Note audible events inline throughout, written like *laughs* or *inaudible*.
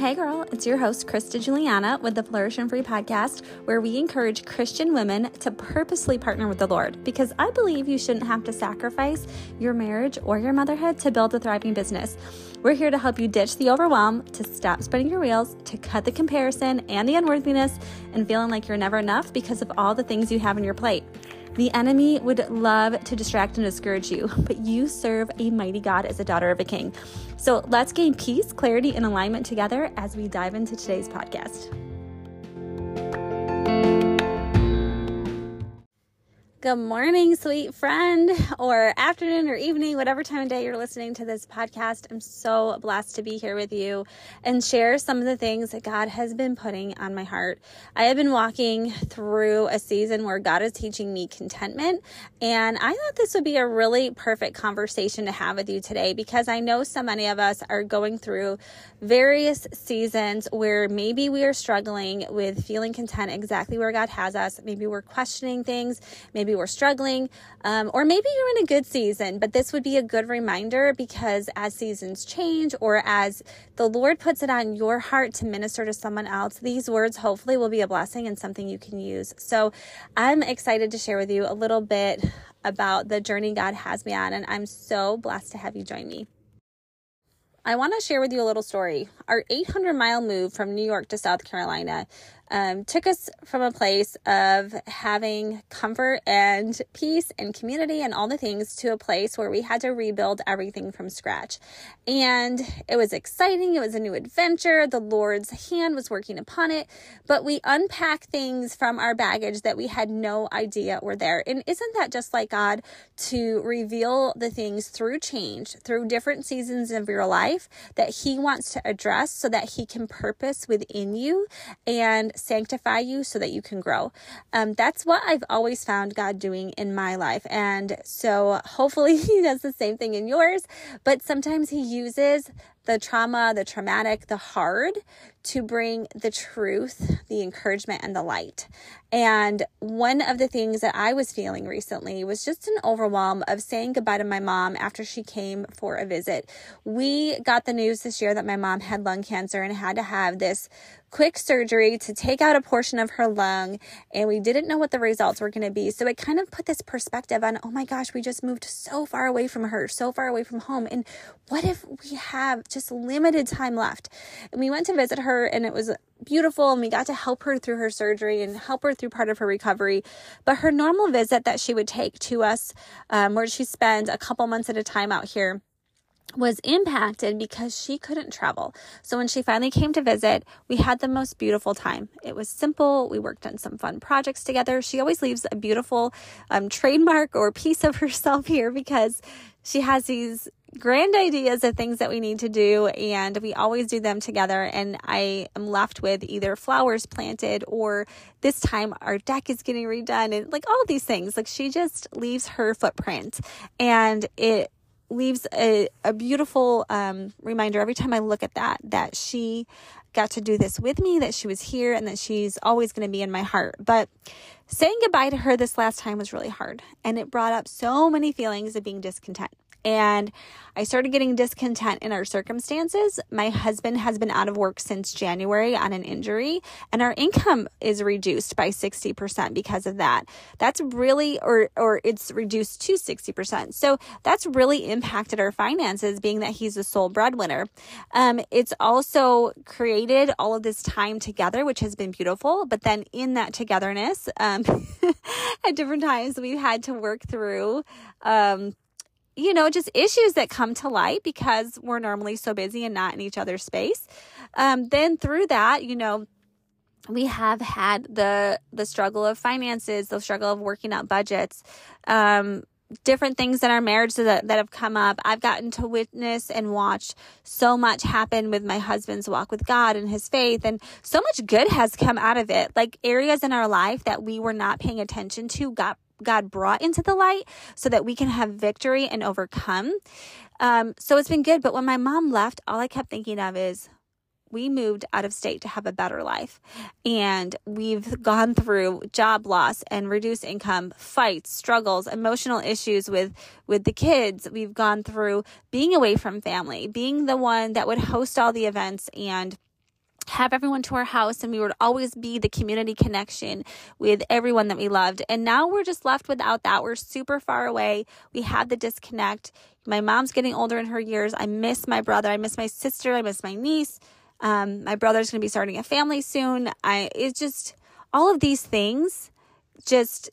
Hey girl, it's your host, Krista Juliana with the Flourish and Free podcast, where we encourage Christian women to purposely partner with the Lord because I believe you shouldn't have to sacrifice your marriage or your motherhood to build a thriving business. We're here to help you ditch the overwhelm, to stop spinning your wheels, to cut the comparison and the unworthiness, and feeling like you're never enough because of all the things you have on your plate. The enemy would love to distract and discourage you, *laughs* but you serve a mighty God as a daughter of a king. So let's gain peace, clarity, and alignment together as we dive into today's podcast. Good morning, sweet friend, or afternoon or evening, whatever time of day you're listening to this podcast. I'm so blessed to be here with you and share some of the things that God has been putting on my heart. I have been walking through a season where God is teaching me contentment, and I thought this would be a really perfect conversation to have with you today because I know so many of us are going through various seasons where maybe we are struggling with feeling content exactly where God has us. Maybe we're questioning things. Maybe maybe we're struggling, um, or maybe you're in a good season, but this would be a good reminder because as seasons change or as the Lord puts it on your heart to minister to someone else, these words hopefully will be a blessing and something you can use. So I'm excited to share with you a little bit about the journey God has me on, and I'm so blessed to have you join me. I want to share with you a little story. Our 800 mile move from New York to South Carolina um, took us from a place of having comfort and peace and community and all the things to a place where we had to rebuild everything from scratch. And it was exciting. It was a new adventure. The Lord's hand was working upon it, but we unpacked things from our baggage that we had no idea were there. And isn't that just like God to reveal the things through change, through different seasons of your life that He wants to address so that He can purpose within you and sanctify you so that you can grow. Um, that's what I've always found God doing in my life. And so hopefully *laughs* He does the same thing in yours. But sometimes He uses the trauma, the traumatic, the hard to bring the truth, the encouragement, and the light. And one of the things that I was feeling recently was just an overwhelm of saying goodbye to my mom after she came for a visit. We got the news this year that my mom had lung cancer and had to have this quick surgery to take out a portion of her lung, and we didn't know what the results were going to be. So it kind of put this perspective on, oh my gosh, we just moved so far away from her, so far away from home. And what if we have just limited time left? And we went to visit her, and it was beautiful and we got to help her through her surgery and help her through part of her recovery. But her normal visit that she would take to us, um, where she spends a couple months at a time out here, was impacted because she couldn't travel. So when she finally came to visit, we had the most beautiful time. It was simple. We worked on some fun projects together. She always leaves a beautiful um, trademark or piece of *laughs* herself here because she has these grand ideas of things that we need to do and we always do them together and i am left with either flowers planted or this time our deck is getting redone and like all these things. Like she just leaves her footprint and it leaves a, a beautiful um, reminder every time i look at that that she got to do this with me that she was here and that she's always going to be in my heart. But saying goodbye to her this last time was really hard and it brought up so many feelings of being discontent and I started getting discontent in our circumstances. My husband has been out of work since January on an injury, and our income is reduced by 60% because of that. That's really, or, or it's reduced to 60%. So that's really impacted our finances, being that he's the sole breadwinner. Um, it's also created all of this time together, which has been beautiful. But then in that togetherness, um, *laughs* at different times, we've had to work through, um, you know, just issues that come to light because we're normally so busy and not in each other's space. Um, then through that, you know, we have had the the struggle of finances, the struggle of working out budgets, um, different things in our marriage that, that have come up. I've gotten to witness and watch so much happen with my husband's walk with God and his faith, and so much good has come out of it. Like areas in our life that we were not paying attention to got God brought into the light so that we can have victory and overcome. Um, so it's been good. But when my mom left, all I kept thinking of is, we moved out of state to have a better life. And we've gone through job loss and reduced income, fights, struggles, emotional issues with, with the kids. We've gone through being away from family, being the one that would host all the events and have everyone to our house and we would always be the community connection with everyone that we loved. And now we're just left without that. We're super far away. We have the disconnect. My mom's getting older in her years. I miss my brother. I miss my sister. I miss my niece. Um, my brother's going to be starting a family soon. I, it's just all of these things just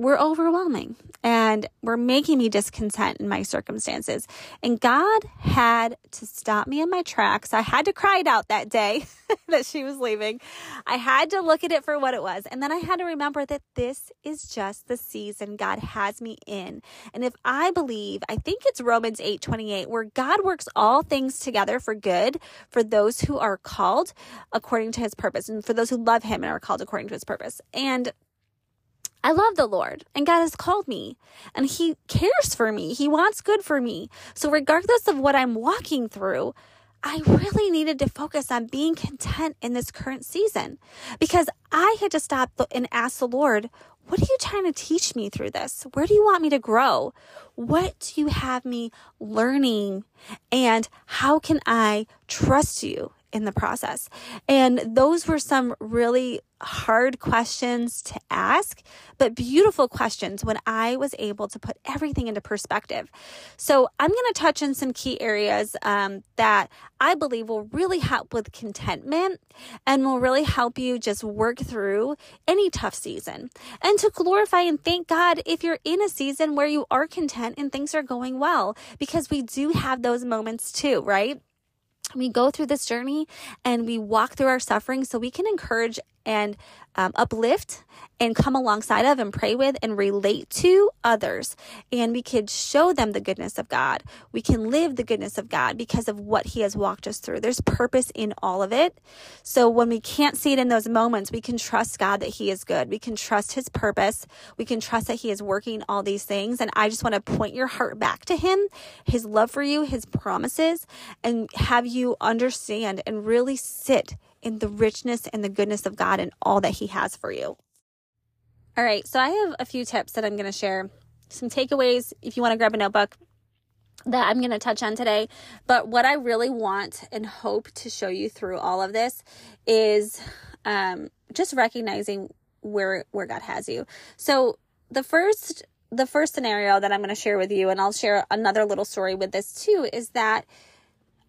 were overwhelming and were making me discontent in my circumstances. And God had to stop me in my tracks. I had to cry it out that day *laughs* that she was leaving. I had to look at it for what it was. And then I had to remember that this is just the season God has me in. And if I believe, I think it's Romans 8 28, where God works all things together for good for those who are called according to his purpose and for those who love him and are called according to his purpose. And I love the Lord and God has called me and He cares for me. He wants good for me. So, regardless of what I'm walking through, I really needed to focus on being content in this current season because I had to stop and ask the Lord, What are you trying to teach me through this? Where do you want me to grow? What do you have me learning? And how can I trust you in the process? And those were some really hard questions to ask, but beautiful questions when I was able to put everything into perspective. So, I'm going to touch on some key areas um, that I believe will really help with contentment and will really help you just work through any tough season and to glorify and thank God if you're in a season where you are content and things are going well, because we do have those moments too, right? We go through this journey and we walk through our suffering so we can encourage and um, uplift and come alongside of and pray with and relate to others. And we could show them the goodness of God. We can live the goodness of God because of what He has walked us through. There's purpose in all of it. So when we can't see it in those moments, we can trust God that He is good. We can trust His purpose. We can trust that He is working all these things. And I just want to point your heart back to Him, His love for you, His promises, and have you understand and really sit in the richness and the goodness of God and all that He has for you. All right, so I have a few tips that I'm going to share, some takeaways if you want to grab a notebook that I'm going to touch on today. But what I really want and hope to show you through all of this is um, just recognizing where where God has you. So the first the first scenario that I'm going to share with you, and I'll share another little story with this too, is that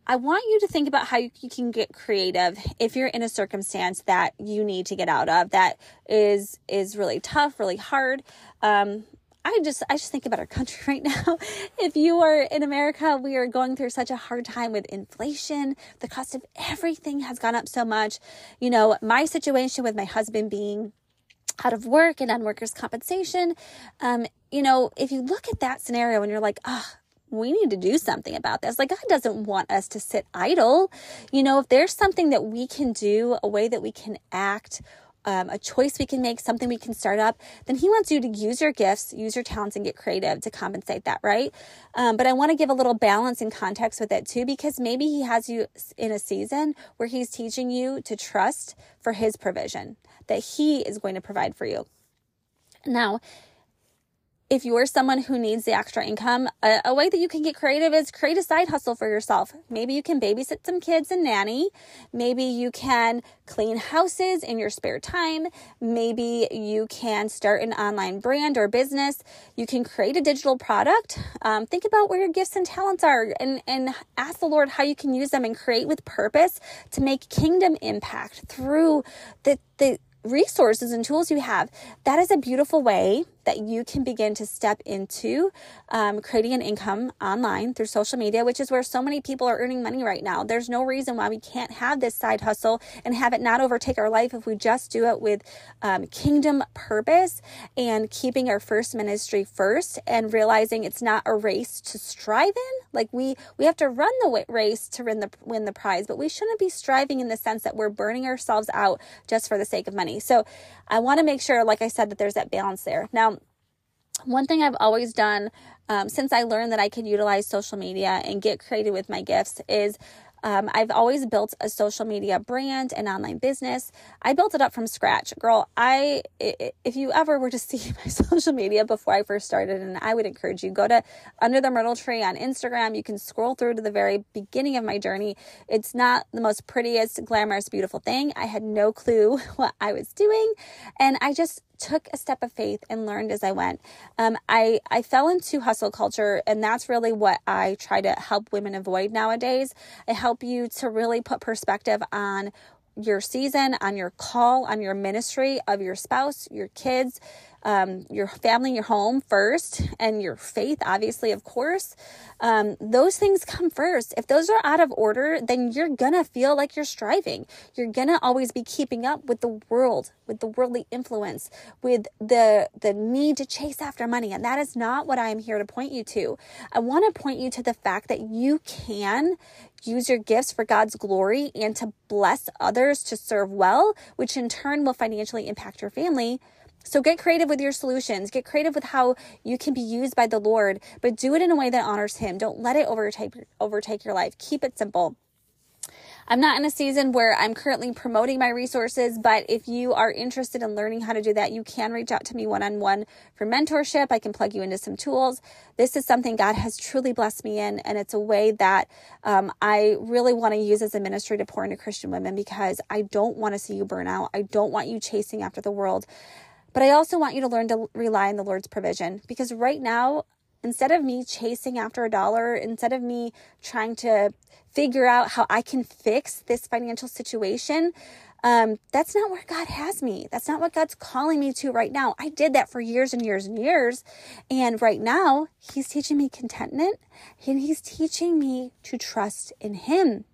I want you to think about how you, can get creative if you're in a circumstance that you need to get out of that is is really tough, really hard. Um, I just I just think about our country *laughs* right now. if you are in America, we are going through such a hard time with inflation. The cost of everything has gone up so much. You know, my situation with my husband being out of work and on workers' compensation. Um, you know, if you look at that scenario and you're like, oh, we need to do something about this. Like, God doesn't want us to sit idle. You know, if there's something that we can do, a way that we can act, um, a choice we can make, something we can start up, then He wants you to use your gifts, use your talents, and get creative to compensate that, right? Um, but I want to give a little balance and context with it too, because maybe He has you in a season where He's teaching you to trust for His provision, that He is going to provide for you. Now, if you're someone who needs the extra income, a, a, way that you can get creative is create a side hustle for yourself. Maybe you can babysit some kids and nanny. Maybe you can clean houses in your spare time. Maybe you can start an online brand or business. You can create a digital product. Um, think about where your gifts and talents are and, and ask the Lord how you can use them and create with purpose to make kingdom impact through the, the resources and tools you have. That is a beautiful way that you can begin to step into um, creating an income online through social media, which is where so many people are earning money right now. There's no reason why we can't have this side hustle and have it not overtake our life if we just do it with um, kingdom purpose and keeping our first ministry first and realizing it's not a race to strive in. Like we we have to run the race to win the win the prize, but we shouldn't be striving in the sense that we're burning ourselves out just for the sake of money. So I want to make sure, like I said, that there's that balance there. Now one thing I've always done um, since I learned that I could utilize social media and get creative with my gifts is Um, I've always built a social media brand and online business. I built it up from scratch. Girl, I if you ever were to *laughs* see my social media before I first started, and I would encourage you, go to Under the Myrtle Tree on Instagram. You can scroll through to the very beginning of my journey. It's not the most prettiest, glamorous, beautiful thing. I had no clue *laughs* what I was doing. And I just took a step of faith and learned as I went. Um, I, I fell into hustle culture, and that's really what I try to help women avoid nowadays. I help you to really put perspective on your season, on your call, on your ministry of your spouse, your kids, um, your family, your home first, and your faith, obviously, of course. Um, those things come first. If those are out of order, then you're gonna feel like you're striving. You're gonna always be keeping up with the world, with the worldly influence, with the the need to chase after money, and that is not what I am here to point you to. I want to point you to the fact that you can use your gifts for God's glory and to bless others to serve well, which in turn will financially impact your family so get creative with your solutions. Get creative with how you can be used by the Lord, but do it in a way that honors him. Don't let it overtake overtake your life. Keep it simple. I'm not in a season where I'm currently promoting my resources, but if you are interested in learning how to do that, you can reach out to me one on one for mentorship. I can plug you into some tools. This is something God has truly blessed me in, and it's a way that um, I really want to use as a ministry to pour into Christian women because I don't want to see you burn out. I don't want you chasing after the world. But I also want you to learn to rely on the Lord's provision because right now, instead of me chasing after a dollar, instead of me trying to figure out how I can fix this financial situation, um, that's not where God has me. That's not what God's calling me to right now. I did that for years and years and years. And right now, He's teaching me contentment and He's teaching me to trust in Him.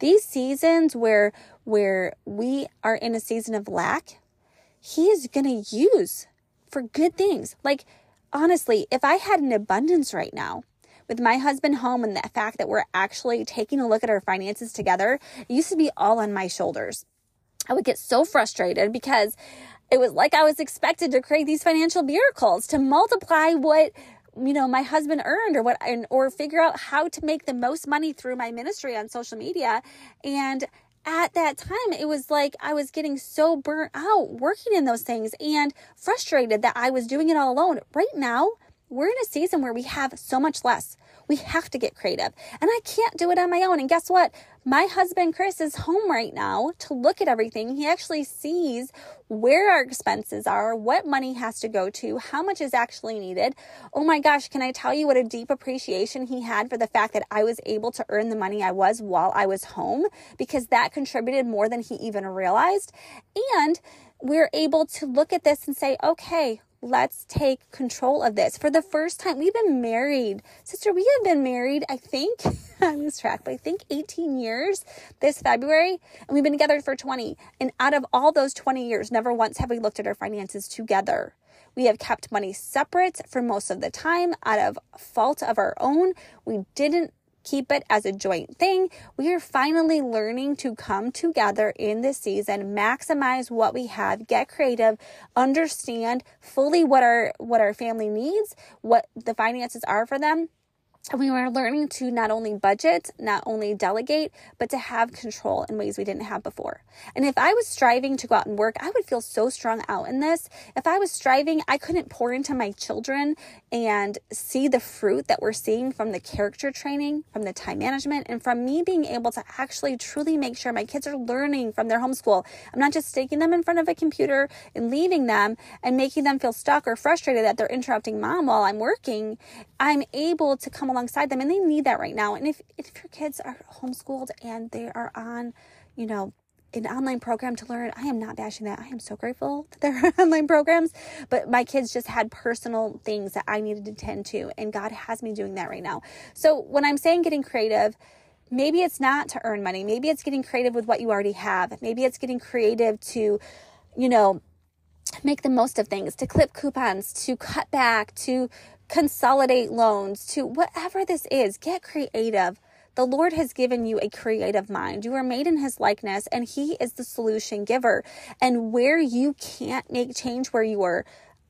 These seasons where where we are in a season of lack, he is going to use for good things. Like, honestly, if I had an abundance right now, with my husband home and the fact that we're actually taking a look at our finances together, it used to be all on my shoulders. I would get so frustrated because it was like I was expected to create these financial miracles to multiply what you know my husband earned or what and, or figure out how to make the most money through my ministry on social media and at that time, it was like I was getting so burnt out working in those things and frustrated that I was doing it all alone. Right now, we're in a season where we have so much less. We have to get creative. And I can't do it on my own. And guess what? My husband, Chris, is home right now to look at everything. He actually sees where our expenses are, what money has to go to, how much is actually needed. Oh my gosh, can I tell you what a deep appreciation he had for the fact that I was able to earn the money I was while I was home? Because that contributed more than he even realized. And we're able to look at this and say, okay, let's take control of this. For the first time, we've been married. Sister, we have been married, I think, *laughs* I lose track, but I think 18 years this February, and we've been together for 20. And out of all those 20 years, never once have we looked at our finances together. We have kept money separate for most of the time out of fault of our own. We didn't keep it as a joint thing. We are finally learning to come together in this season, maximize what we have, get creative, understand fully what our what our family needs, what the finances are for them, we were learning to not only budget, not only delegate, but to have control in ways we didn't have before. And if I was striving to go out and work, I would feel so strung out in this. If I was striving, I couldn't pour into my children and see the fruit that we're seeing from the character training, from the time management, and from me being able to actually truly make sure my kids are learning from their homeschool. I'm not just sticking them in front of a computer and leaving them and making them feel stuck or frustrated that they're interrupting mom while I'm working. I'm able to come alongside them and they need that right now. And if, if your kids are homeschooled and they are on, you know, an online program to learn. I am not bashing that. I am so grateful that there are *laughs* online programs, but my kids just had personal things that I needed to tend to, and God has me doing that right now. So when I'm saying getting creative, maybe it's not to earn money. Maybe it's getting creative with what you already have. Maybe it's getting creative to, you know, make the most of things, to clip coupons, to cut back, to consolidate loans, to whatever this is, get creative. The Lord has given you a creative mind. You are made in His likeness, and He is the solution giver. And where you can't make change, where you are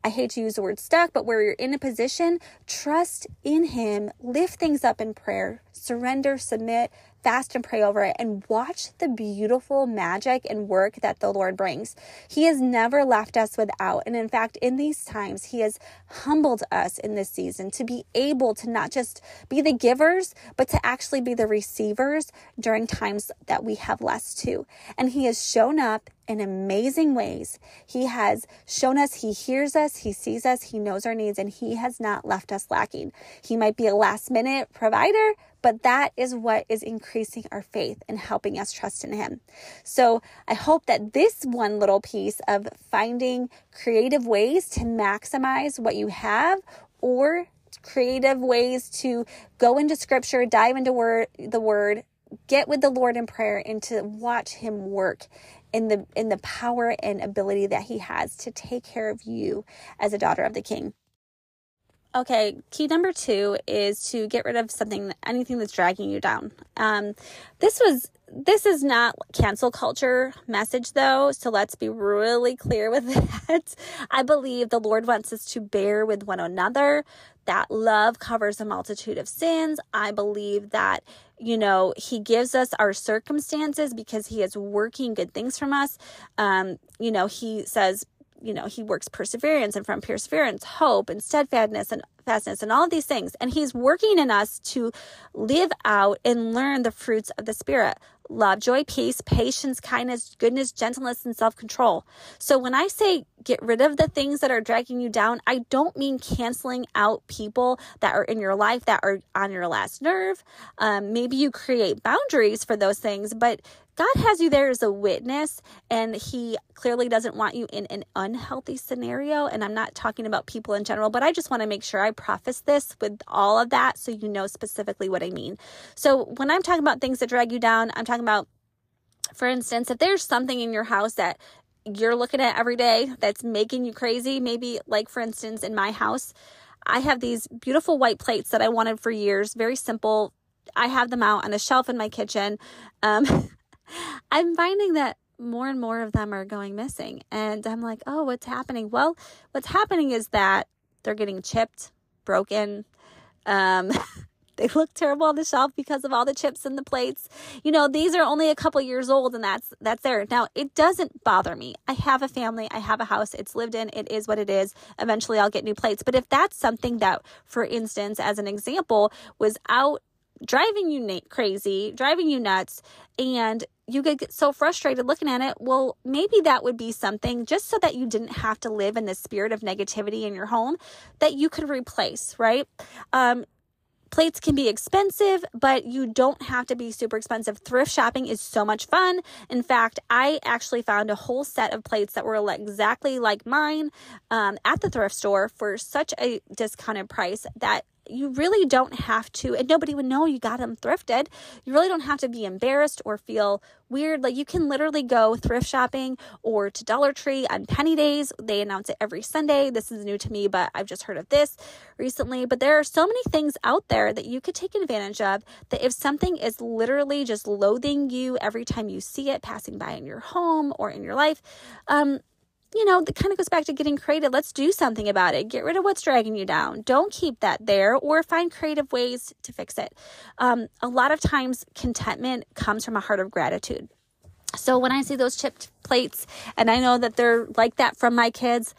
I hate to use the word stuck, but where you're in a position, trust in Him, lift things up in prayer, surrender, submit, fast and pray over it and watch the beautiful magic and work that the Lord brings. He has never left us without. And in fact, in these times, He has humbled us in this season to be able to not just be the givers, but to actually be the receivers during times that we have less too. And He has shown up in amazing ways. He has shown us He hears us, He sees us, He knows our needs, and He has not left us lacking. He might be a last minute provider, but that is what is increasing our faith and helping us trust in Him. So I hope that this one little piece of finding creative ways to maximize what you have or creative ways to go into scripture, dive into word, the word, get with the Lord in prayer and to watch him work in the in the power and ability that he has to take care of you as a daughter of the king. Okay, key number two is to get rid of something, anything that's dragging you down. Um, this was, this is not cancel culture message though, so let's be really clear with *laughs* that. I believe the Lord wants us to bear with one another. That love covers a multitude of sins. I believe that you know, he gives us our circumstances because he is working good things from us. Um, you know, he says, you know, he works perseverance and from perseverance, hope and steadfastness and fastness and all of these things. And he's working in us to live out and learn the fruits of the spirit love, joy, peace, patience, kindness, goodness, gentleness, and self control. So when I say get rid of the things that are dragging you down, I don't mean canceling out people that are in your life that are on your last nerve. Um, maybe you create boundaries for those things, but God has you there as a witness, and He clearly doesn't want you in an unhealthy scenario. And I'm not talking about people in general, but I just want to make sure I preface this with all of that so you know specifically what I mean. So, when I'm talking about things that drag you down, I'm talking about, for instance, if there's something in your house that you're looking at every day that's making you crazy, maybe like for instance, in my house, I have these beautiful white plates that I wanted for years, very simple. I have them out on a shelf in my kitchen. Um, *laughs* I'm finding that more and more of them are going missing. And I'm like, oh, what's happening? Well, what's happening is that they're getting chipped, broken. Um, *laughs* they look terrible on the shelf because of all the chips and the plates. You know, these are only a couple years old and that's that's there. Now, it doesn't bother me. I have a family, I have a house, it's lived in, it is what it is. Eventually I'll get new plates. But if that's something that for instance as an example was out driving you crazy, driving you nuts, and you could get so frustrated looking at it. Well, maybe that would be something just so that you didn't have to live in the spirit of negativity in your home that you could replace, right? Um, plates can be expensive, but you don't have to be super expensive. Thrift shopping is so much fun. In fact, I actually found a whole set of plates that were exactly like mine um, at the thrift store for such a discounted price that you really don't have to, and nobody would know you got them thrifted. You really don't have to be embarrassed or feel weird. Like you can literally go thrift shopping or to Dollar Tree on penny days. They announce it every Sunday. This is new to me, but I've just heard of this recently. But there are so many things out there that you could take advantage of that if something is literally just loathing you every time you see it passing by in your home or in your life, um, you know, that kind of goes back to getting creative. Let's do something about it. Get rid of what's dragging you down. Don't keep that there or find creative ways to fix it. Um, a lot of times, contentment comes from a heart of gratitude. So when I see those chipped plates and I know that they're like that from my kids,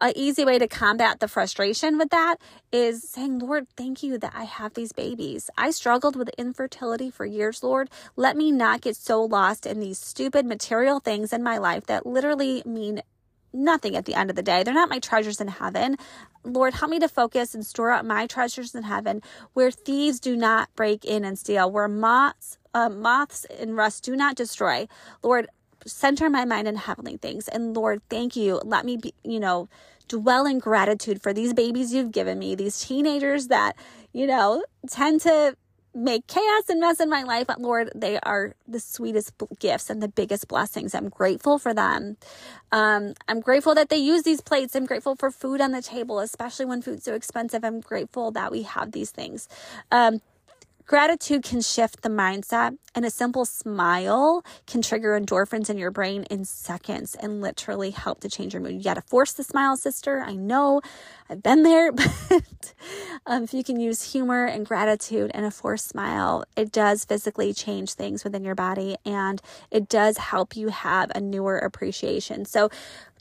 a easy way to combat the frustration with that is saying, Lord, thank you that I have these babies. I struggled with infertility for years, Lord. Let me not get so lost in these stupid material things in my life that literally mean nothing at the end of the day. They're not my treasures in heaven. Lord, help me to focus and store up my treasures in heaven where thieves do not break in and steal, where moths, uh, moths and rust do not destroy. Lord, center my mind in heavenly things. And Lord, thank you. Let me be, you know, dwell in gratitude for these babies you've given me, these teenagers that, you know, tend to make chaos and mess in my life. But Lord, they are the sweetest gifts and the biggest blessings. I'm grateful for them. Um, I'm grateful that they use these plates. I'm grateful for food on the table, especially when food's so expensive. I'm grateful that we have these things. Um, Gratitude can shift the mindset, and a simple smile can trigger endorphins in your brain in seconds and literally help to change your mood. You got to force the smile, sister. I know I've been there, *laughs* but um, if you can use humor and gratitude and a forced smile, it does physically change things within your body and it does help you have a newer appreciation. So,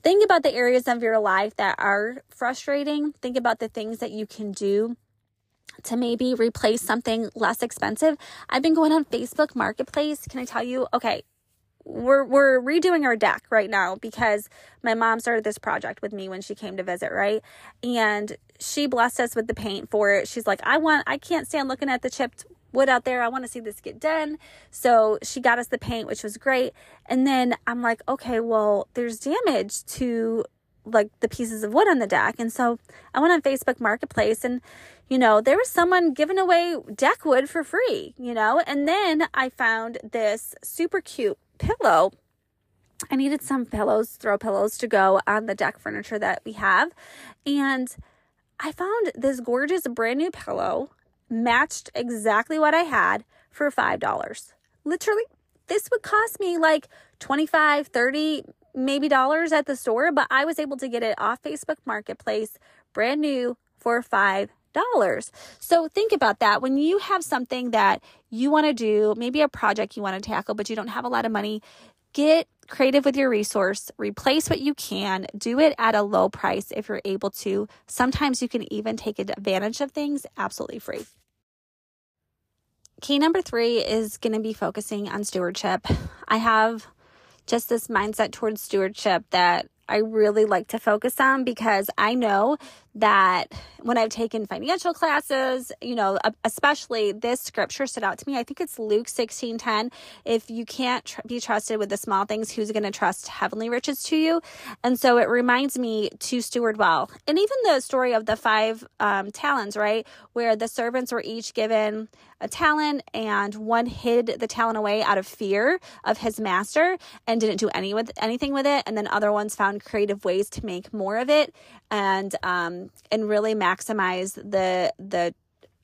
think about the areas of your life that are frustrating. Think about the things that you can do to maybe replace something less expensive. I've been going on Facebook Marketplace. Can I tell you? Okay, we're we're redoing our deck right now because my mom started this project with me when she came to visit, right? And she blessed us with the paint for it. She's like, "I want I can't stand looking at the chipped wood out there. I want to see this get done." So, she got us the paint, which was great. And then I'm like, "Okay, well, there's damage to like the pieces of wood on the deck." And so, I went on Facebook Marketplace and you know, there was someone giving away deck wood for free, you know, and then I found this super cute pillow. I needed some pillows, throw pillows to go on the deck furniture that we have. And I found this gorgeous brand new pillow, matched exactly what I had for $5. Literally, this would cost me like 25, 30 maybe dollars at the store, but I was able to get it off Facebook Marketplace, brand new for 5 dollars. So think about that. When you have something that you want to do, maybe a project you want to tackle, but you don't have a lot of money, get creative with your resource, replace what you can, do it at a low price if you're able to. Sometimes you can even take advantage of things absolutely free. Key number three is going to be focusing on stewardship. I have just this mindset towards stewardship that I really like to focus on because I know that when I've taken financial classes, you know, especially this scripture stood out to me. I think it's Luke 16 10. If you can't tr- be trusted with the small things, who's going to trust heavenly riches to you? And so it reminds me to steward well. And even the story of the five um, talents, right? Where the servants were each given a talent and one hid the talent away out of fear of his master and didn't do any with anything with it. And then other ones found creative ways to make more of it and, um, and really maximize the the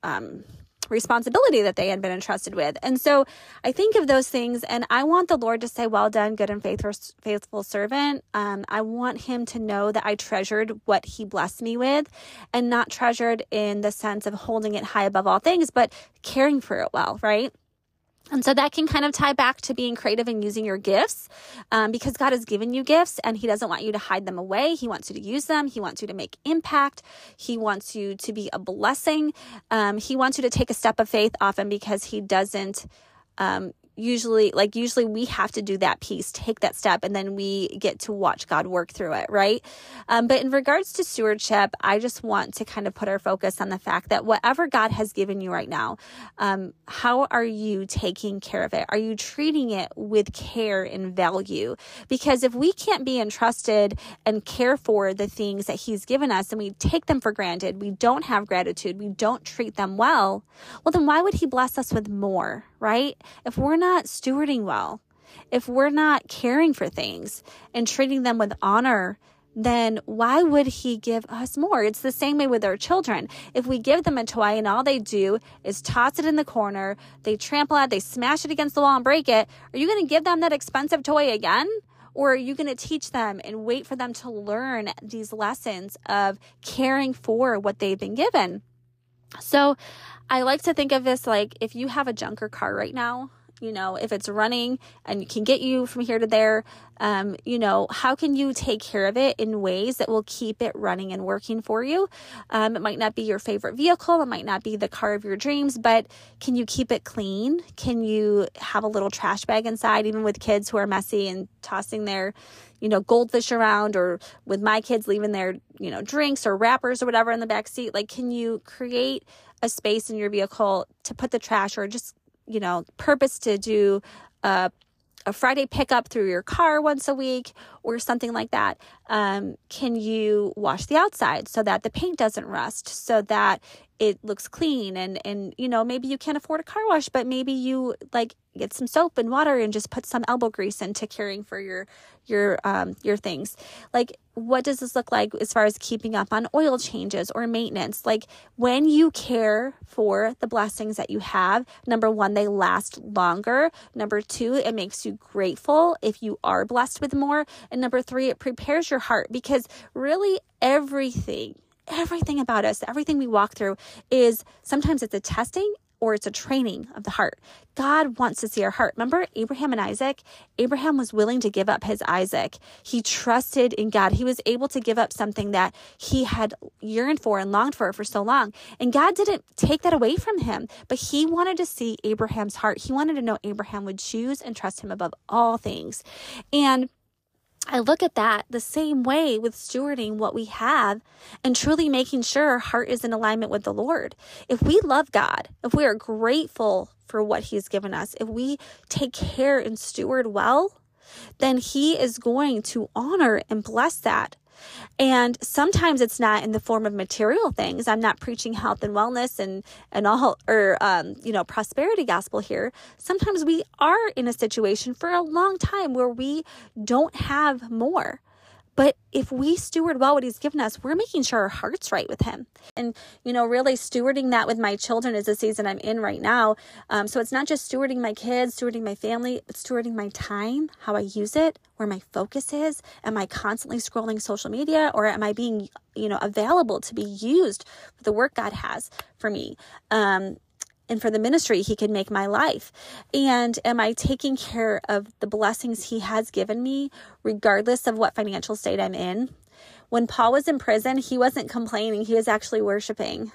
um, responsibility that they had been entrusted with. And so I think of those things, and I want the Lord to say, Well done, good and faithful, faithful servant. Um, I want Him to know that I treasured what He blessed me with, and not treasured in the sense of holding it high above all things, but caring for it well, right? And so that can kind of tie back to being creative and using your gifts um, because God has given you gifts and He doesn't want you to hide them away. He wants you to use them. He wants you to make impact. He wants you to be a blessing. Um, he wants you to take a step of faith often because He doesn't um, usually like usually we have to do that piece take that step and then we get to watch god work through it right? Um, but in regards to stewardship i just want to kind of put our focus on the fact that whatever god has given you right now um, how are you taking care of it? Are you treating it with care and value? Because if we can't be entrusted and care for the things that he's given us and we take them for granted we don't have gratitude we don't treat them well well then why would he bless us with more right? If we're not stewarding well, if we're not caring for things and treating them with honor, then why would he give us more? It's the same way with our children. If we give them a toy and all they do is toss it in the corner, they trample it, they smash it against the wall and break it, are you going to give them that expensive toy again? Or are you going to teach them and wait for them to learn these lessons of caring for what they've been given? So I like to think of this like if you have a junker car right now, you know, if it's running and can get you from here to there, um, you know, how can you take care of it in ways that will keep it running and working for you? Um, it might not be your favorite vehicle, it might not be the car of your dreams, but can you keep it clean? Can you have a little trash bag inside, even with kids who are messy and tossing their, you know, goldfish around, or with my kids leaving their, you know, drinks or wrappers or whatever in the back seat? Like, can you create a space in your vehicle to put the trash or just, you know, purpose to do a, a Friday pickup through your car once a week or something like that. Um, can you wash the outside so that the paint doesn't rust, so that it looks clean and and you know maybe you can't afford a car wash but maybe you like get some soap and water and just put some elbow grease into caring for your your um your things like what does this look like as far as keeping up on oil changes or maintenance? Like when you care for the blessings that you have, number one, they last longer. Number two, it makes you grateful if you are blessed with more. And number three, it prepares your heart because really everything everything about us, everything we walk through is sometimes it's a testing or it's a training of the heart. God wants to see our heart. Remember Abraham and Isaac? Abraham was willing to give up his Isaac. He trusted in God. He was able to give up something that he had yearned for and longed for for so long. And God didn't take that away from him, but he wanted to see Abraham's heart. He wanted to know Abraham would choose and trust him above all things. And I look at that the same way with stewarding what we have and truly making sure our heart is in alignment with the Lord. If we love God, if we are grateful for what He's given us, if we take care and steward well, then He is going to honor and bless that. And sometimes it's not in the form of material things. I'm not preaching health and wellness and, and all, or, um, you know, prosperity gospel here. Sometimes we are in a situation for a long time where we don't have more. But if we steward well what he's given us, we're making sure our heart's right with him. And, you know, really stewarding that with my children is the season I'm in right now. Um, so it's not just stewarding my kids, stewarding my family, but stewarding my time, how I use it, where my focus is. Am I constantly scrolling social media or am I being, you know, available to be used for the work God has for me? Um, and for the ministry he can make my life? And am I taking care of the blessings he has given me, regardless of what financial state I'm in? When Paul was in prison, he wasn't complaining, he was actually worshiping.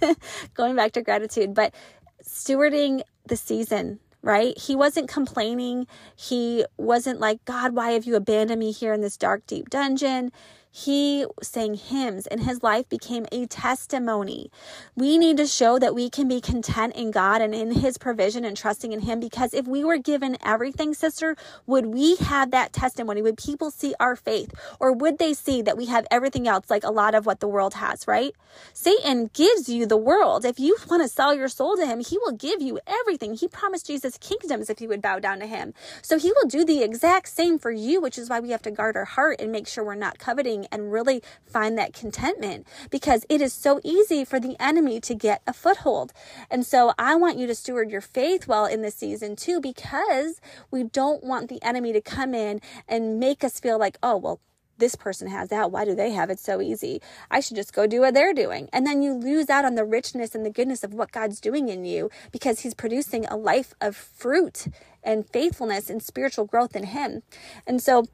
*laughs* Going back to gratitude, but stewarding the season right? He wasn't complaining. He wasn't like, God, why have you abandoned me here in this dark, deep dungeon? He sang hymns and his life became a testimony. We need to show that we can be content in God and in his provision and trusting in him because if we were given everything, sister, would we have that testimony? Would people see our faith or would they see that we have everything else like a lot of what the world has, right? Satan gives you the world. If you want to sell your soul to him, he will give you everything. He promised Jesus kingdoms if you would bow down to him. So he will do the exact same for you, which is why we have to guard our heart and make sure we're not coveting and really find that contentment because it is so easy for the enemy to get a foothold. And so I want you to steward your faith well in this season too because we don't want the enemy to come in and make us feel like, oh, well, this person has that. Why do they have it so easy? I should just go do what they're doing. And then you lose out on the richness and the goodness of what God's doing in you because He's producing a life of fruit and faithfulness and spiritual growth in Him. And so,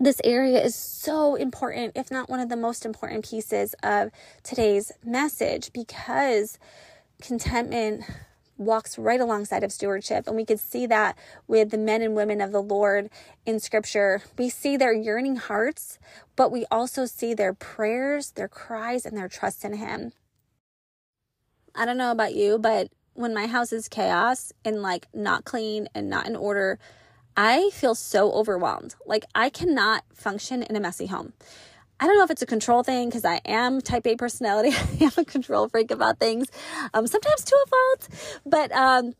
this area is so important, if not one of the most important pieces of today's message, because contentment walks right alongside of stewardship. And we could see that with the men and women of the Lord in scripture. We see their yearning hearts, but we also see their prayers, their cries, and their trust in Him. I don't know about you, but when my house is chaos and like not clean and not in order, I feel so overwhelmed. Like I cannot function in a messy home. I don't know if it's a control thing because I am type A personality. *laughs* I am a control freak about things, um, sometimes to a fault. But um,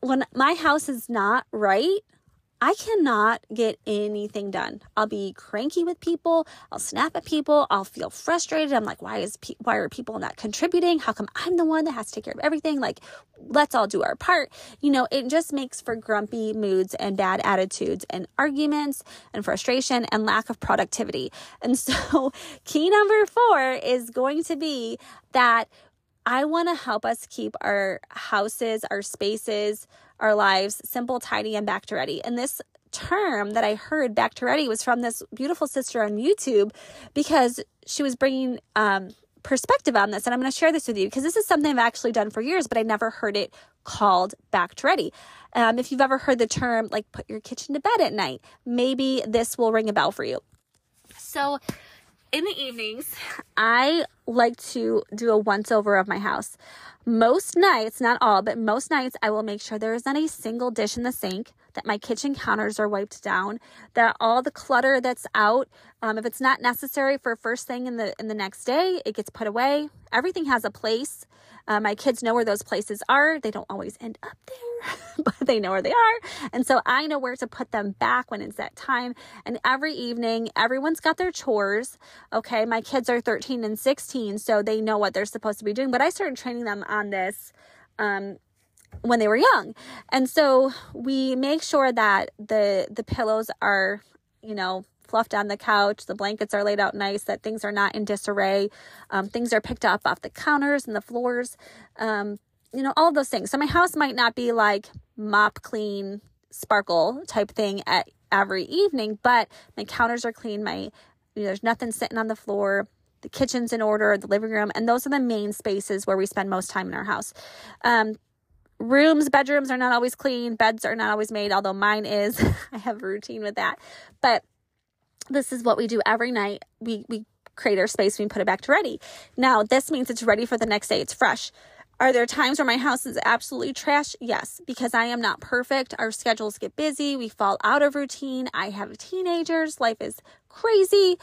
when my house is not right, I cannot get anything done. I'll be cranky with people. I'll snap at people. I'll feel frustrated. I'm like, why is pe- why are people not contributing? How come I'm the one that has to take care of everything? Like, let's all do our part. You know, it just makes for grumpy moods and bad attitudes and arguments and frustration and lack of productivity. And *laughs* so, key number 4 is going to be that I want to help us keep our houses, our spaces, our lives simple, tidy, and back to ready. And this term that I heard back to ready was from this beautiful sister on YouTube because she was bringing um, perspective on this. And I'm going to share this with you because this is something I've actually done for years, but I never heard it called back to ready. Um, if you've ever heard the term like put your kitchen to bed at night, maybe this will ring a bell for you. So, in the evenings, I like to do a once over of my house. Most nights, not all, but most nights, I will make sure there is not a single dish in the sink, that my kitchen counters are wiped down, that all the clutter that's out, um, if it's not necessary for first thing in the in the next day, it gets put away. Everything has a place. Uh, my kids know where those places are. They don't always end up there, *laughs* but they know where they are. And so I know where to put them back when it's that time. And every evening, everyone's got their chores. Okay. My kids are 13 and 16, so they know what they're supposed to be doing. But I started training them on this. Um, when they were young. And so we make sure that the the pillows are, you know, fluffed on the couch, the blankets are laid out nice, that things are not in disarray, um, things are picked up off the counters and the floors, um, you know, all of those things. So my house might not be like mop clean, sparkle type thing at every evening, but my counters are clean, my you know, there's nothing sitting on the floor the kitchen's in order, the living room, and those are the main spaces where we spend most time in our house. Um, rooms, bedrooms are not always clean, beds are not always made, although mine is. *laughs* I have a routine with that. But this is what we do every night. We we create our space, we put it back to ready. Now, this means it's ready for the next day. It's fresh. Are there times where my house is absolutely trash? Yes, because I am not perfect. Our schedules get busy. We fall out of routine. I have teenagers. Life is crazy.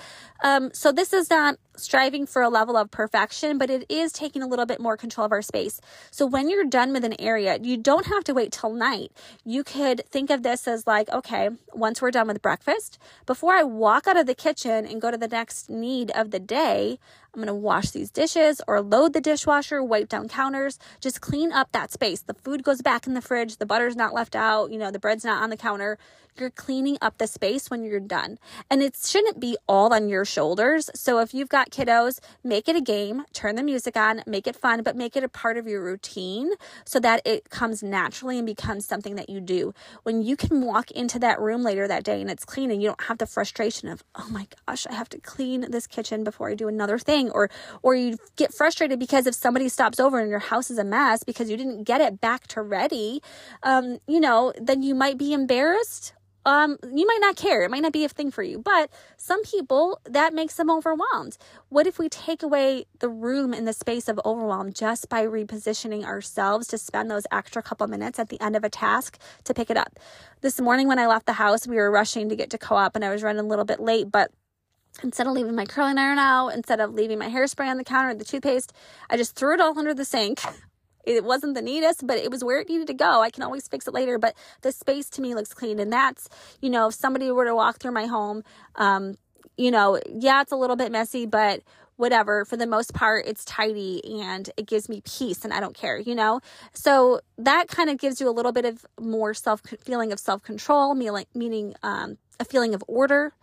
Um, so this is not striving for a level of perfection, but it is taking a little bit more control of our space. So when you're done with an area, you don't have to wait till night. You could think of this as like, okay, once we're done with breakfast, before I walk out of the kitchen and go to the next need of the day, I'm going to wash these dishes or load the dishwasher, wipe down counters, just clean up that space. The food goes back in the fridge, the butter's not left out, you know, the bread's not on the counter you're cleaning up the space when you're done. And it shouldn't be all on your shoulders. So if you've got kiddos, make it a game, turn the music on, make it fun, but make it a part of your routine so that it comes naturally and becomes something that you do. When you can walk into that room later that day and it's clean and you don't have the frustration of, oh my gosh, I have to clean this kitchen before I do another thing or or you get frustrated because if somebody stops over and your house is a mess because you didn't get it back to ready, um, you know, then you might be embarrassed um, you might not care. It might not be a thing for you, but some people that makes them overwhelmed. What if we take away the room and the space of overwhelm just by repositioning ourselves to spend those extra couple minutes at the end of a task to pick it up? This morning when I left the house, we were rushing to get to co op and I was running a little bit late, but instead of leaving my curling iron out, instead of leaving my hairspray on the counter, the toothpaste, I just threw it all under the sink it wasn't the neatest, but it was where it needed to go. I can always fix it later, but the space to me looks clean. And that's, you know, if somebody were to walk through my home, um, you know, yeah, it's a little bit messy, but whatever for the most part it's tidy and it gives me peace and i don't care you know so that kind of gives you a little bit of more self feeling of self control meaning um, a feeling of order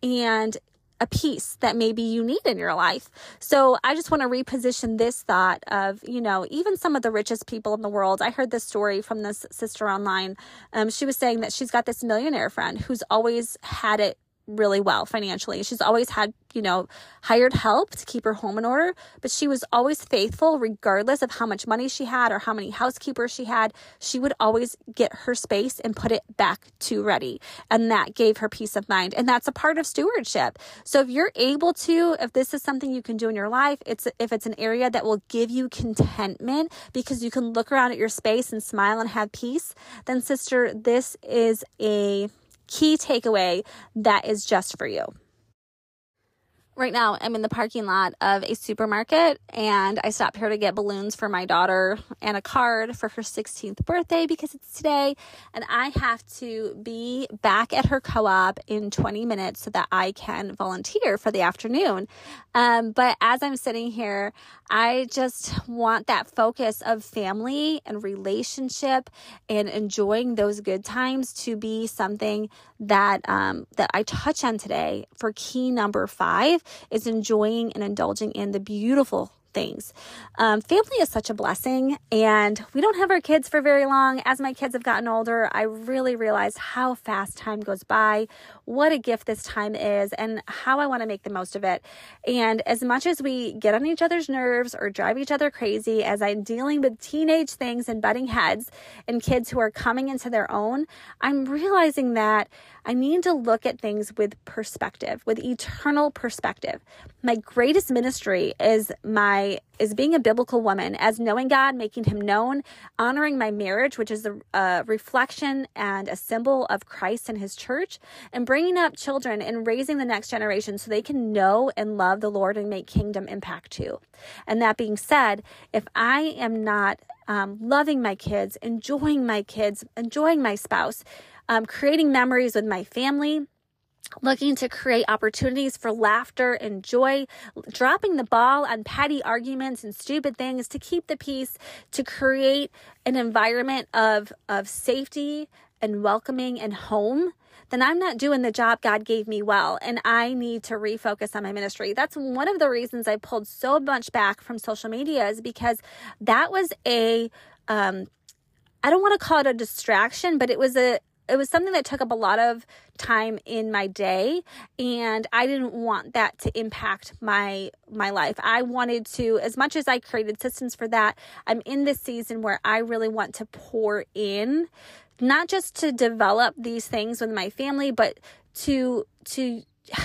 and a peace that maybe you need in your life. So I just want to reposition this thought of, you know, even some of the richest people in the world. I heard this story from this sister online. Um, she was saying that she's got this millionaire friend who's always had it really well financially. She's always had, you know, hired help to keep her home in order, but she was always faithful regardless of how much money she had or how many housekeepers she had. She would always get her space and put it back to ready. And that gave her peace of mind. And that's a part of stewardship. So if you're able to, if this is something you can do in your life, it's if it's an area that will give you contentment because you can look around at your space and smile and have peace, then sister, this is a key takeaway that is just for you right now I'm in the parking lot of a supermarket and I stopped here to get balloons for my daughter and a card for her 16th birthday because it's today and I have to be back at her co-op in 20 minutes so that I can volunteer for the afternoon. Um, but as I'm sitting here, I just want that focus of family and relationship and enjoying those good times to be something that um, that I touch on today for key number five is enjoying and indulging in the beautiful things. Um, family is such a blessing, and we don't have our kids for very long. As my kids have gotten older, I really realize how fast time goes by, what a gift this time is, and how I want to make the most of it. And as much as we get on each other's nerves or drive each other crazy, as I'm dealing with teenage things and butting heads and kids who are coming into their own, I'm realizing that I need to look at things with perspective, with eternal perspective. My greatest ministry is my my is being a biblical woman as knowing God, making him known, honoring my marriage, which is a, a, reflection and a symbol of Christ and his church, and bringing up children and raising the next generation so they can know and love the Lord and make kingdom impact too. And that being said, if I am not um, loving my kids, enjoying my kids, enjoying my spouse, um, creating memories with my family, looking to create opportunities for laughter and joy, dropping the ball on petty arguments and stupid things to keep the peace, to create an environment of, of safety and welcoming and home, then I'm not doing the job God gave me well. And I need to refocus on my ministry. That's one of the reasons I pulled so much back from social media is because that was a, um, I don't want to call it a distraction, but it was a, it was something that took up a lot of time in my day and i didn't want that to impact my my life. I wanted to as much as i created systems for that i'm in this season where i really want to pour in not just to develop these things with my family but to to *sighs*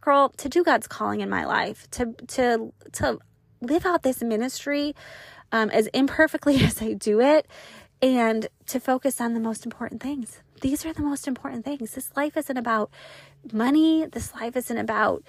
girl to do god's calling in my life to to to live out this ministry um, as imperfectly *laughs* as i do it and to focus on the most important things these are the most important things. This life isn't about money. This life isn't about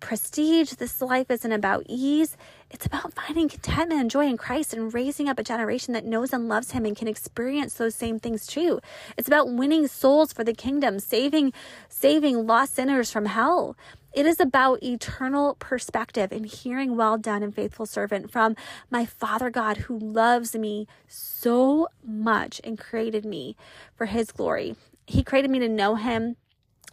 prestige. This life isn't about ease. It's about finding contentment and joy in Christ and raising up a generation that knows and loves Him and can experience those same things too. It's about winning souls for the kingdom, saving, saving lost sinners from hell. It is about eternal perspective and hearing well done and faithful servant from my Father God who loves me so much and created me for his glory. He created me to know him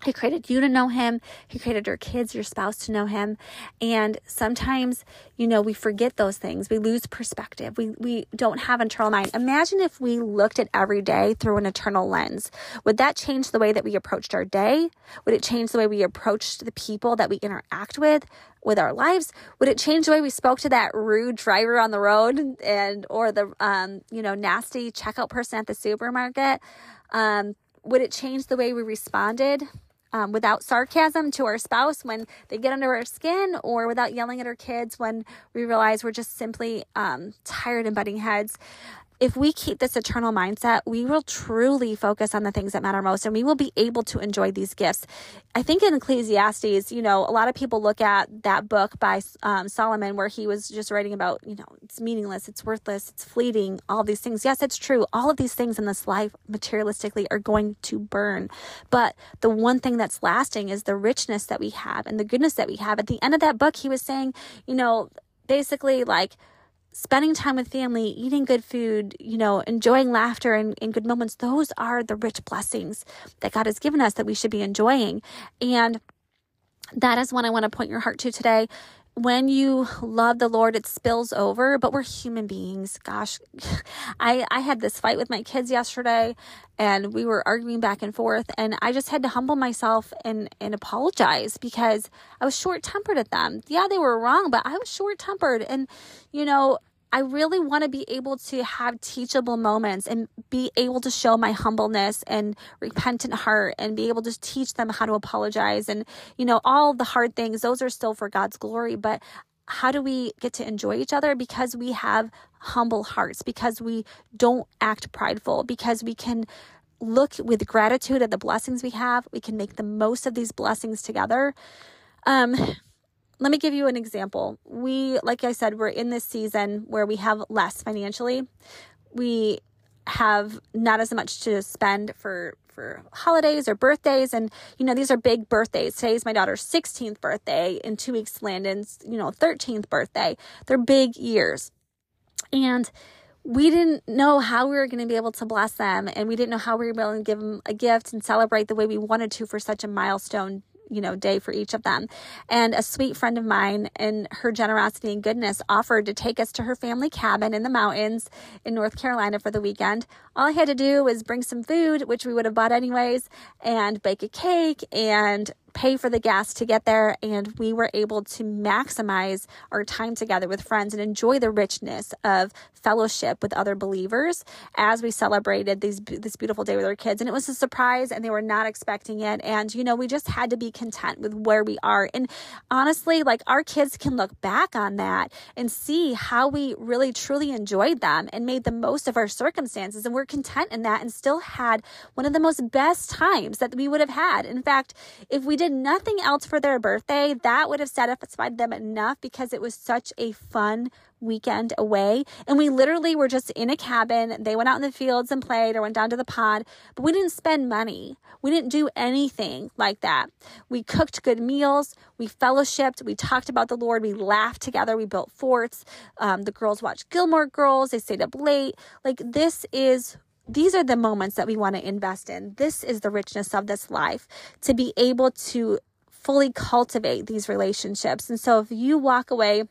he created you to know him. He created your kids, your spouse to know him. And sometimes, you know, we forget those things. We lose perspective. We, we don't have an eternal mind. Imagine if we looked at every day through an eternal lens. Would that change the way that we approached our day? Would it change the way we approached the people that we interact with? with our lives would it change the way we spoke to that rude driver on the road and or the um you know nasty checkout person at the supermarket um would it change the way we responded um, without sarcasm to our spouse when they get under our skin, or without yelling at our kids when we realize we're just simply um, tired and butting heads if we keep this eternal mindset, we will truly focus on the things that matter most and we will be able to enjoy these gifts. I think in Ecclesiastes, you know, a lot of people look at that book by um, Solomon where he was just writing about, you know, it's meaningless, it's worthless, it's fleeting, all these things. Yes, it's true. All of these things in this life materialistically are going to burn. But the one thing that's lasting is the richness that we have and the goodness that we have. At the end of that book, he was saying, you know, basically like, spending time with family, eating good food, you know, enjoying laughter and, and good moments, those are the rich blessings that God has given us that we should be enjoying. And that is one I want to point your heart to today when you love the Lord, it spills over, but we're human beings. Gosh, *laughs* I, I had this fight with my kids yesterday and we were arguing back and forth and I just had to humble myself and, and apologize because I was short tempered at them. Yeah, they were wrong, but I was short tempered and, you know, I really want to be able to have teachable moments and be able to show my humbleness and repentant heart and be able to teach them how to apologize and, you know, all the hard things. Those are still for God's glory. But how do we get to enjoy each other? Because we have humble hearts, because we don't act prideful, because we can look with gratitude at the blessings we have. We can make the most of these blessings together. Um, let me give you an example. We, like I said, we're in this season where we have less financially. We have not as much to spend for for holidays or birthdays. And you know these are big birthdays. Today's my daughter's 16th birthday. In two weeks landon's you know 13th birthday. They're big years. And we didn't know how we were going to be able to bless them. And we didn't know how we were going to give them a gift and celebrate the way we wanted to for such a milestone you know, day for each of them. And a sweet friend of mine, in her generosity and goodness, offered to take us to her family cabin in the mountains in North Carolina for the weekend. All I had to do was bring some food, which we would have bought anyways, and bake a cake and pay for the gas to get there and we were able to maximize our time together with friends and enjoy the richness of fellowship with other believers as we celebrated these this beautiful day with our kids. And it was a surprise and they were not expecting it. And you know we just had to be content with where we are. And honestly like our kids can look back on that and see how we really truly enjoyed them and made the most of our circumstances. And we're content in that and still had one of the most best times that we would have had. In fact if we did nothing else for their birthday that would have satisfied them enough because it was such a fun weekend away. And we literally were just in a cabin. They went out in the fields and played or went down to the pond, but we didn't spend money. We didn't do anything like that. We cooked good meals. We fellowshipped. We talked about the Lord. We laughed together. We built forts. Um, the girls watched Gilmore Girls. They stayed up late. Like, this is these are the moments that we want to invest in. This is the richness of this life to be able to fully cultivate these relationships. And so if you walk away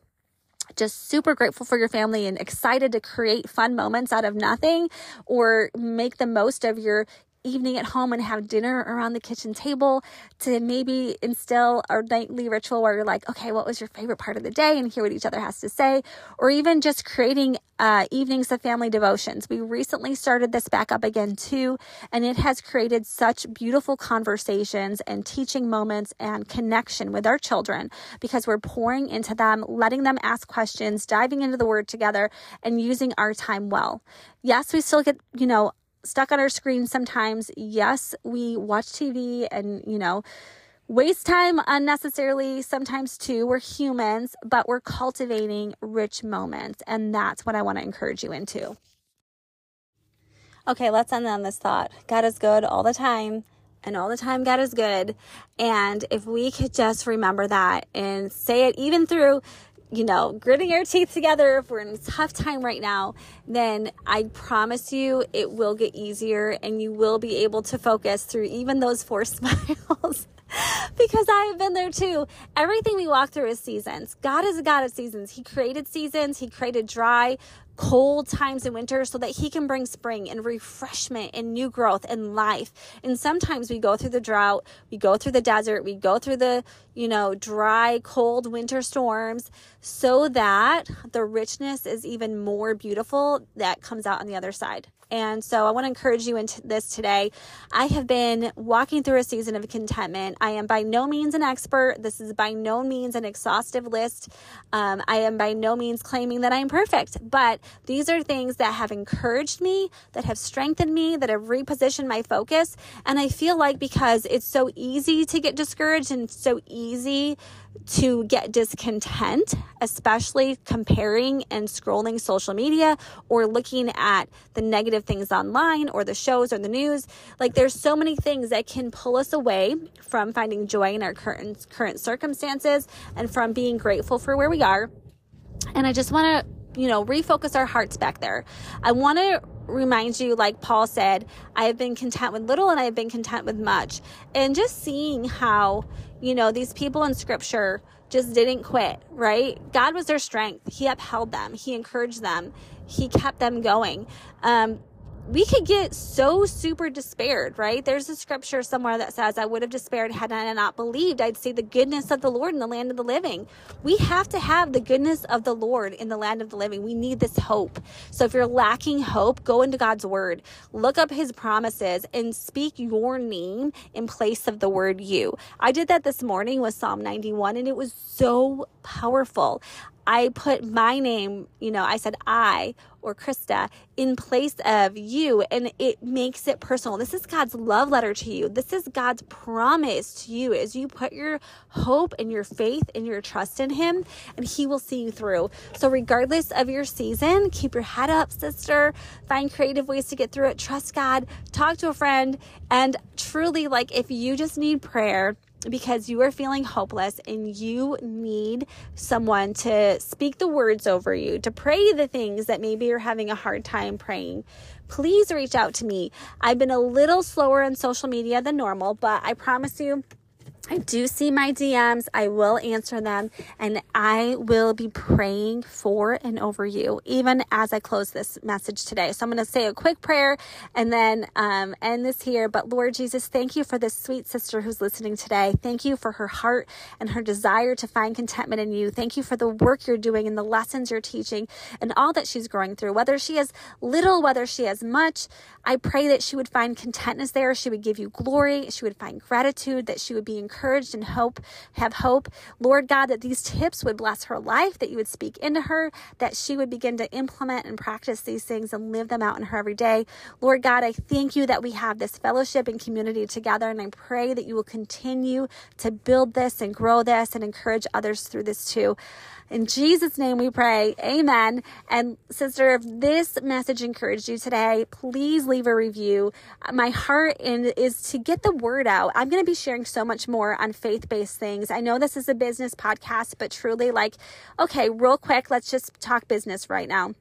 just super grateful for your family and excited to create fun moments out of nothing or make the most of your evening at home and have dinner around the kitchen table to maybe instill a nightly ritual where you're like, okay, what was your favorite part of the day and hear what each other has to say, or even just creating uh, evenings of family devotions. We recently started this back up again too, and it has created such beautiful conversations and teaching moments and connection with our children because we're pouring into them, letting them ask questions, diving into the word together, and using our time well. Yes, we still get, you know, stuck on our screen sometimes. Yes, we watch TV and, you know, waste time unnecessarily sometimes too. We're humans, but we're cultivating rich moments. And that's what I want to encourage you into. Okay, let's end on this thought. God is good all the time. And all the time, God is good. And if we could just remember that and say it even through you know, gritting our teeth together, if we're in a tough time right now, then I promise you it will get easier and you will be able to focus through even those forced *laughs* smiles. because I have been there too. Everything we walk through is seasons. God is a God of seasons. He created seasons, He created dry, cold times in winter so that he can bring spring and refreshment and new growth and life. And sometimes we go through the drought, we go through the desert, we go through the, you know, dry, cold winter storms so that the richness is even more beautiful that comes out on the other side. And so I want to encourage you into this today. I have been walking through a season of contentment. I am by no means an expert. This is by no means an exhaustive list. Um, I am by no means claiming that I'm perfect, but these are things that have encouraged me, that have strengthened me, that have repositioned my focus. And I feel like because it's so easy to get discouraged and so easy to get discontent, especially comparing and scrolling social media or looking at the negative things online or the shows or the news. Like there's so many things that can pull us away from finding joy in our current current circumstances and from being grateful for where we are. And I just want to, you know, refocus our hearts back there. I want to remind you, like Paul said, I have been content with little and I have been content with much. And just seeing how, you know, these people in scripture just didn't quit, right? God was their strength. He upheld them, He encouraged them, He kept them going. Um, we could get so super despaired, right? There's a scripture somewhere that says, I would have despaired had I not believed I'd see the goodness of the Lord in the land of the living. We have to have the goodness of the Lord in the land of the living. We need this hope. So if you're lacking hope, go into God's word, look up his promises, and speak your name in place of the word you. I did that this morning with Psalm 91, and it was so powerful. I put my name, you know, I said I or Krista in place of you, and it makes it personal. This is God's love letter to you. This is God's promise to you as you put your hope and your faith and your trust in Him, and He will see you through. So, regardless of your season, keep your head up, sister. Find creative ways to get through it. Trust God, talk to a friend, and truly, like, if you just need prayer, because you are feeling hopeless and you need someone to speak the words over you, to pray the things that maybe you're having a hard time praying, please reach out to me. I've been a little slower on social media than normal, but I promise you, I do see my DMs. I will answer them and I will be praying for and over you even as I close this message today. So I'm going to say a quick prayer and then um, end this here. But Lord Jesus, thank you for this sweet sister who's listening today. Thank you for her heart and her desire to find contentment in you. Thank you for the work you're doing and the lessons you're teaching and all that she's growing through. Whether she has little, whether she has much, I pray that she would find contentness there. She would give you glory. She would find gratitude, that she would be encouraged encouraged and hope, have hope. Lord God, that these tips would bless her life, that you would speak into her, that she would begin to implement and practice these things and live them out in her every day. Lord God, I thank you that we have this fellowship and community together, and I pray that you will continue to build this and grow this and encourage others through this too. In Jesus' name we pray. Amen. And sister, if this message encouraged you today, please leave a review. My heart in, is to get the word out. I'm going to be sharing so much more on faith based things. I know this is a business podcast, but truly, like, okay, real quick, let's just talk business right now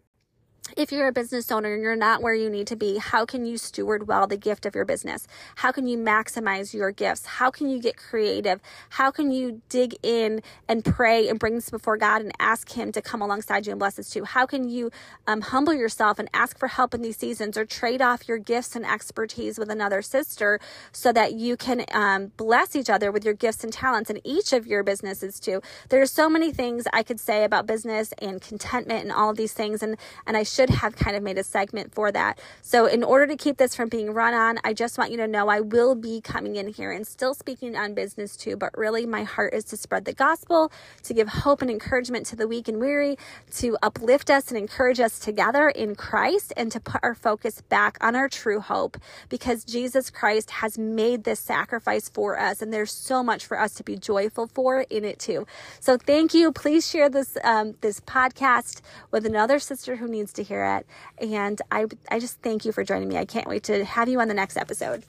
if you're a business owner and you're not where you need to be, how can you steward well the gift of your business? How can you maximize your gifts? How can you get creative? How can you dig in and pray and bring this before God and ask Him to come alongside you and bless us too? How can you um, humble yourself and ask for help in these seasons or trade off your gifts and expertise with another sister so that you can um, bless each other with your gifts and talents in each of your businesses too? There are so many things I could say about business and contentment and all of these things, and and I should have kind of made a segment for that. So, in order to keep this from being run on, I just want you to know I will be coming in here and still speaking on business too. But really, my heart is to spread the gospel, to give hope and encouragement to the weak and weary, to uplift us and encourage us together in Christ, and to put our focus back on our true hope because Jesus Christ has made this sacrifice for us. And there's so much for us to be joyful for in it too. So, thank you. Please share this, um, this podcast with another sister who needs to hear hear it. And I, I just thank you for joining me. I can't wait to have you on the next episode.